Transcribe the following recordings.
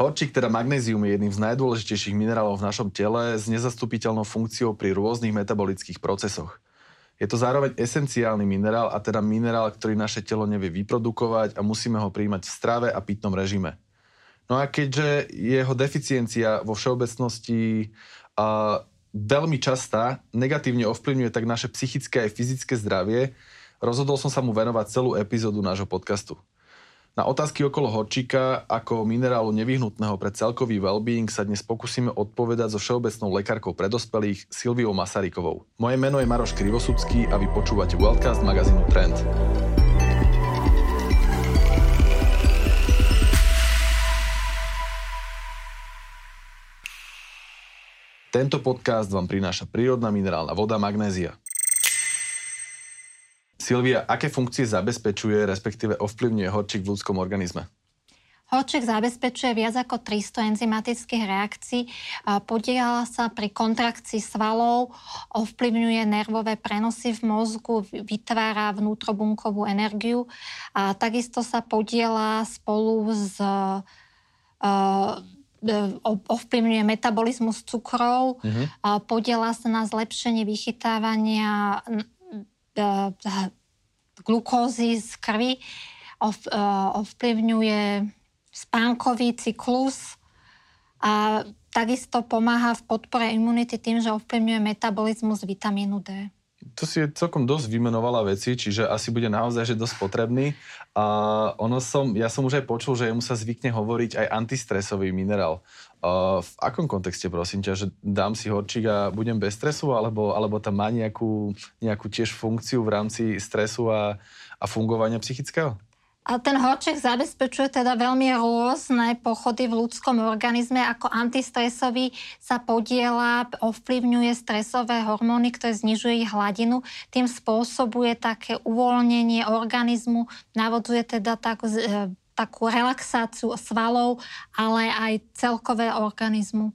Horčík, teda magnézium, je jedným z najdôležitejších minerálov v našom tele s nezastupiteľnou funkciou pri rôznych metabolických procesoch. Je to zároveň esenciálny minerál a teda minerál, ktorý naše telo nevie vyprodukovať a musíme ho príjmať v strave a pitnom režime. No a keďže jeho deficiencia vo všeobecnosti a, veľmi častá, negatívne ovplyvňuje tak naše psychické aj fyzické zdravie, rozhodol som sa mu venovať celú epizódu nášho podcastu. Na otázky okolo horčíka ako minerálu nevyhnutného pre celkový well-being sa dnes pokúsime odpovedať so všeobecnou lekárkou pre dospelých Silviou Masarykovou. Moje meno je Maroš Krivosudský a vy počúvate Worldcast magazínu Trend. Tento podcast vám prináša prírodná minerálna voda magnézia. Silvia, aké funkcie zabezpečuje, respektíve ovplyvňuje horčík v ľudskom organizme? Horčík zabezpečuje viac ako 300 enzymatických reakcií, podiela sa pri kontrakcii svalov, ovplyvňuje nervové prenosy v mozgu, vytvára vnútrobunkovú energiu a takisto sa podiela spolu s ovplyvňuje metabolizmus cukrov, uh-huh. podiela sa na zlepšenie vychytávania glukózy z krvi, uh, ovplyvňuje spánkový cyklus a takisto pomáha v podpore imunity tým, že ovplyvňuje metabolizmus vitamínu D. To si celkom dosť vymenovala veci, čiže asi bude naozaj že dosť potrebný. A ono som, ja som už aj počul, že mu sa zvykne hovoriť aj antistresový minerál. V akom kontexte, prosím ťa, že dám si horčík a budem bez stresu, alebo, alebo tam má nejakú, nejakú tiež funkciu v rámci stresu a, a fungovania psychického? A ten horček zabezpečuje teda veľmi rôzne pochody v ľudskom organizme. Ako antistresový sa podiela, ovplyvňuje stresové hormóny, ktoré znižuje ich hladinu. Tým spôsobuje také uvoľnenie organizmu, navodzuje teda tak, takú relaxáciu svalov, ale aj celkové organizmu.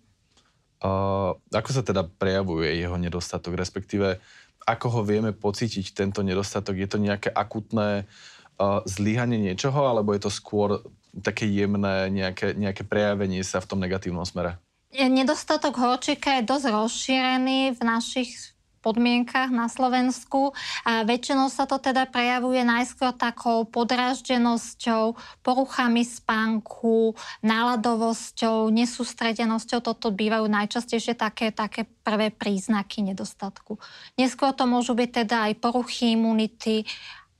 Uh, ako sa teda prejavuje jeho nedostatok, respektíve ako ho vieme pocítiť, tento nedostatok? Je to nejaké akutné uh, zlyhanie niečoho, alebo je to skôr také jemné nejaké, nejaké prejavenie sa v tom negatívnom smere? Nedostatok horčíka je dosť rozšírený v našich podmienkach na Slovensku. A väčšinou sa to teda prejavuje najskôr takou podráždenosťou, poruchami spánku, náladovosťou, nesústredenosťou. Toto bývajú najčastejšie také, také prvé príznaky nedostatku. Neskôr to môžu byť teda aj poruchy imunity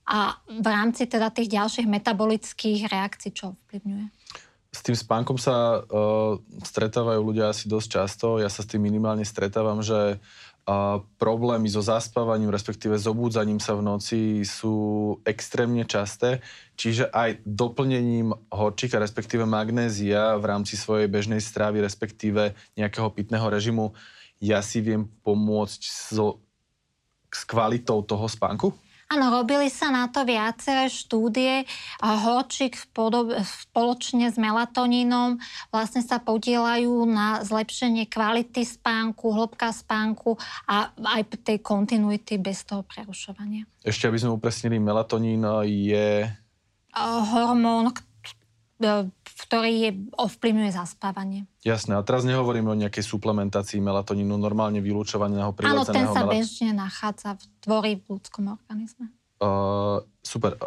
a v rámci teda tých ďalších metabolických reakcií, čo ovplyvňuje. S tým spánkom sa uh, stretávajú ľudia asi dosť často. Ja sa s tým minimálne stretávam, že problémy so zaspávaním, respektíve s obúdzaním sa v noci sú extrémne časté, čiže aj doplnením horčíka, respektíve magnézia v rámci svojej bežnej stravy, respektíve nejakého pitného režimu, ja si viem pomôcť so, s kvalitou toho spánku? Áno, robili sa na to viaceré štúdie. Horčík spoločne s melatonínom vlastne sa podielajú na zlepšenie kvality spánku, hĺbka spánku a aj tej kontinuity bez toho prerušovania. Ešte aby sme upresnili, melatonín je... Hormón, ktorý je, ovplyvňuje zaspávanie. Jasné, a teraz nehovoríme o nejakej suplementácii melatonínu, normálne vylúčovaného prirodzeného Áno, ten sa melat... bežne nachádza v tvorí v ľudskom organizme. Uh, super.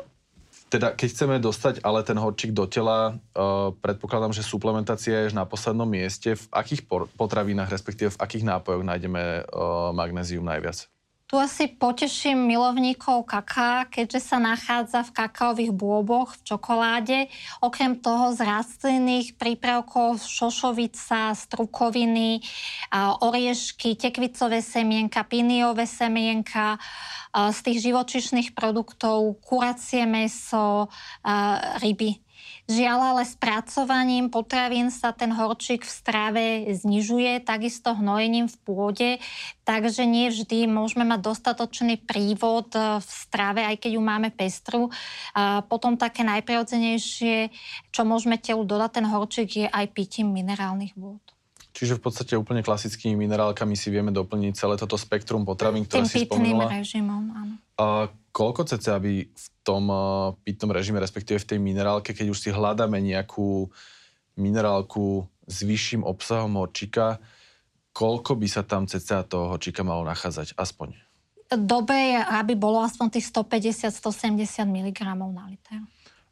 Teda, keď chceme dostať ale ten horčík do tela, uh, predpokladám, že suplementácia je na poslednom mieste. V akých potravinách, respektíve v akých nápojoch nájdeme uh, magnézium najviac? Tu asi poteším milovníkov kaká, keďže sa nachádza v kakaových bôboch, v čokoláde. Okrem toho z rastlinných prípravkov šošovica, strukoviny, oriešky, tekvicové semienka, piniové semienka, z tých živočišných produktov kuracie meso, ryby. Žiaľ, ale spracovaním potravín sa ten horčík v strave znižuje, takisto hnojením v pôde, takže nie vždy môžeme mať dostatočný prívod e, v strave, aj keď ju máme pestru. A potom také najprirodzenejšie, čo môžeme telu dodať, ten horčík je aj pitím minerálnych vôd. Čiže v podstate úplne klasickými minerálkami si vieme doplniť celé toto spektrum potravín, ktoré Tým si spomenula. režimom, áno. A koľko cca by v tom uh, pitnom režime, respektíve v tej minerálke, keď už si hľadáme nejakú minerálku s vyšším obsahom horčíka, koľko by sa tam cca toho horčíka malo nachádzať? Aspoň. Dobre je, aby bolo aspoň tých 150-170 mg na liter.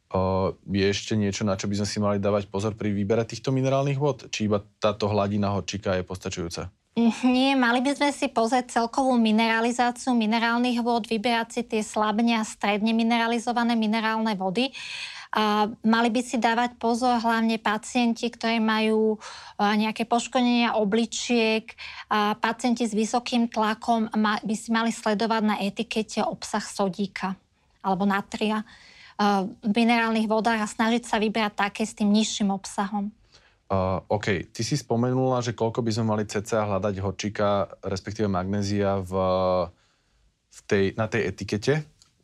Uh, je ešte niečo, na čo by sme si mali dávať pozor pri výbere týchto minerálnych vod? Či iba táto hladina horčíka je postačujúca? Nie, mali by sme si pozrieť celkovú mineralizáciu minerálnych vod, vyberať si tie slabne a stredne mineralizované minerálne vody. A mali by si dávať pozor hlavne pacienti, ktorí majú nejaké poškodenia obličiek, a pacienti s vysokým tlakom by si mali sledovať na etikete obsah sodíka alebo natria v minerálnych vodách a snažiť sa vybrať také s tým nižším obsahom. Uh, OK, ty si spomenula, že koľko by sme mali cca hľadať horčíka, respektíve magnézia v, v tej, na tej etikete.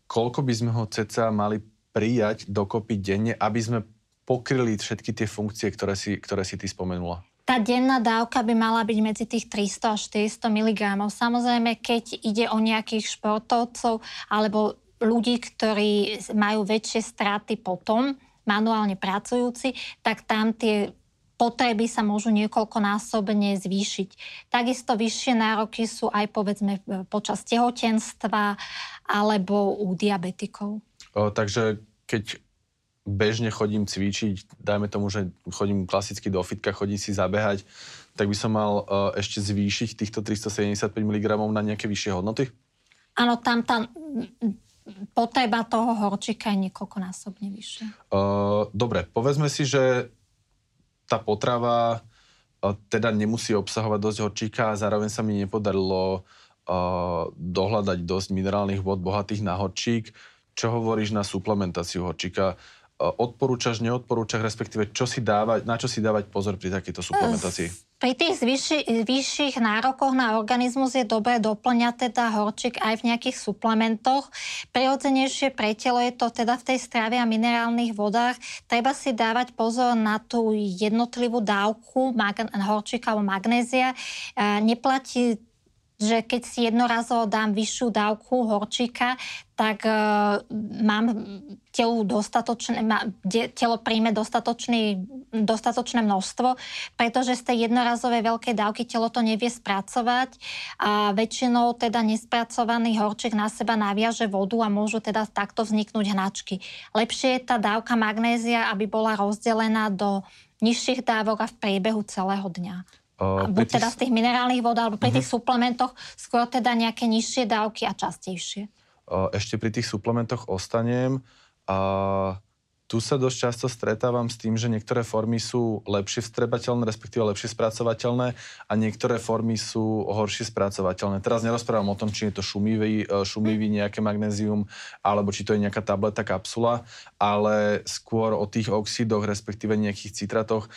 Koľko by sme ho cca mali prijať dokopy denne, aby sme pokryli všetky tie funkcie, ktoré si, ktoré si ty spomenula? Tá denná dávka by mala byť medzi tých 300 až 400 mg. Samozrejme, keď ide o nejakých športovcov alebo ľudí, ktorí majú väčšie straty potom, manuálne pracujúci, tak tam tie potreby sa môžu niekoľkonásobne zvýšiť. Takisto vyššie nároky sú aj povedzme počas tehotenstva alebo u diabetikov. O, takže keď bežne chodím cvičiť, dajme tomu, že chodím klasicky do fitka, chodím si zabehať, tak by som mal ešte zvýšiť týchto 375 mg na nejaké vyššie hodnoty? Áno, tam tá potreba toho horčika je niekoľkonásobne vyššia. Uh, dobre, povedzme si, že tá potrava teda nemusí obsahovať dosť horčíka a zároveň sa mi nepodarilo dohľadať dosť minerálnych vod bohatých na horčík. Čo hovoríš na suplementáciu horčíka? Odporúčaš, neodporúčaš, respektíve čo si dávať, na čo si dávať pozor pri takejto suplementácii? Pri tých vyšši, vyšších nárokoch na organizmus je dobré doplňať teda horčík aj v nejakých suplementoch. Prirodzenejšie pre telo je to teda v tej strave a minerálnych vodách. Treba si dávať pozor na tú jednotlivú dávku mag- horčíka alebo magnézia. Neplatí že keď si jednorazovo dám vyššiu dávku horčíka, tak uh, mám telu dostatočné, má, telo príjme dostatočný, dostatočné množstvo, pretože z tej jednorazovej veľkej dávky telo to nevie spracovať a väčšinou teda nespracovaný horčík na seba naviaže vodu a môžu teda takto vzniknúť hnačky. Lepšie je tá dávka magnézia, aby bola rozdelená do nižších dávok a v priebehu celého dňa. Uh, Buď tých... teda z tých minerálnych vod, alebo pri uh-huh. tých suplementoch skôr teda nejaké nižšie dávky a častejšie. Uh, ešte pri tých suplementoch ostanem. Uh, tu sa dosť často stretávam s tým, že niektoré formy sú lepšie vstrebateľné, respektíve lepšie spracovateľné a niektoré formy sú horšie spracovateľné. Teraz nerozprávam o tom, či je to šumivý, e, šumivý nejaké magnézium, alebo či to je nejaká tableta, kapsula, ale skôr o tých oxidoch, respektíve nejakých citratoch,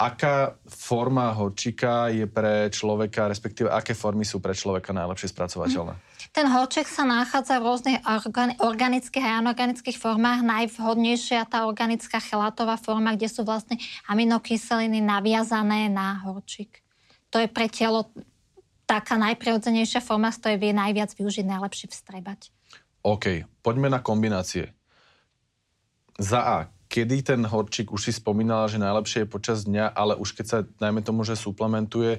aká forma horčíka je pre človeka, respektíve aké formy sú pre človeka najlepšie spracovateľné? Ten horček sa nachádza v rôznych organi- organických a anorganických formách. Najvhodnejšia tá organická chelatová forma, kde sú vlastne aminokyseliny naviazané na horčík. To je pre telo taká najprirodzenejšia forma, z ktorej vie najviac využiť, najlepšie vstrebať. OK, poďme na kombinácie. Za A, kedy ten horčík, už si spomínala, že najlepšie je počas dňa, ale už keď sa, najmä tomu, že suplementuje,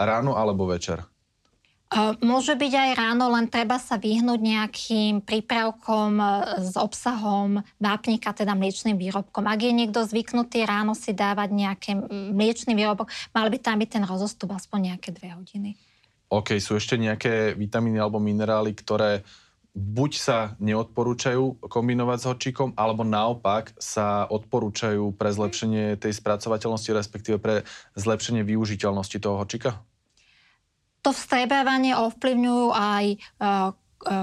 ráno alebo večer? Môže byť aj ráno, len treba sa vyhnúť nejakým prípravkom e, s obsahom vápnika, teda mliečným výrobkom. Ak je niekto zvyknutý ráno si dávať nejaký mliečný výrobok, mal by tam byť ten rozostup aspoň nejaké dve hodiny. OK, sú ešte nejaké vitamíny alebo minerály, ktoré buď sa neodporúčajú kombinovať s horčíkom, alebo naopak sa odporúčajú pre zlepšenie tej spracovateľnosti, respektíve pre zlepšenie využiteľnosti toho horčíka? To vstrebávanie ovplyvňujú aj e, e,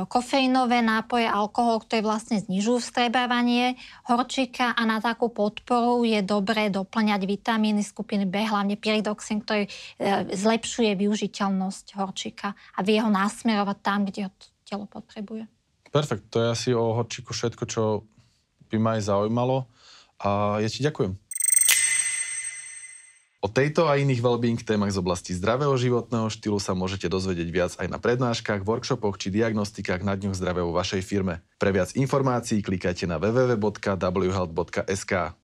kofeínové nápoje, alkohol, ktoré vlastne znižujú vstrebávanie horčíka a na takú podporu je dobré doplňať vitamíny skupiny B, hlavne pyridoxín, ktorý e, zlepšuje využiteľnosť horčíka a vie ho nasmerovať tam, kde telo potrebuje. Perfekt, to je asi o horčíku všetko, čo by ma aj zaujímalo a ja ti ďakujem. O tejto a iných wellbeing témach z oblasti zdravého životného štýlu sa môžete dozvedieť viac aj na prednáškach, workshopoch či diagnostikách na dňoch zdravia vo vašej firme. Pre viac informácií klikajte na www.whealth.sk.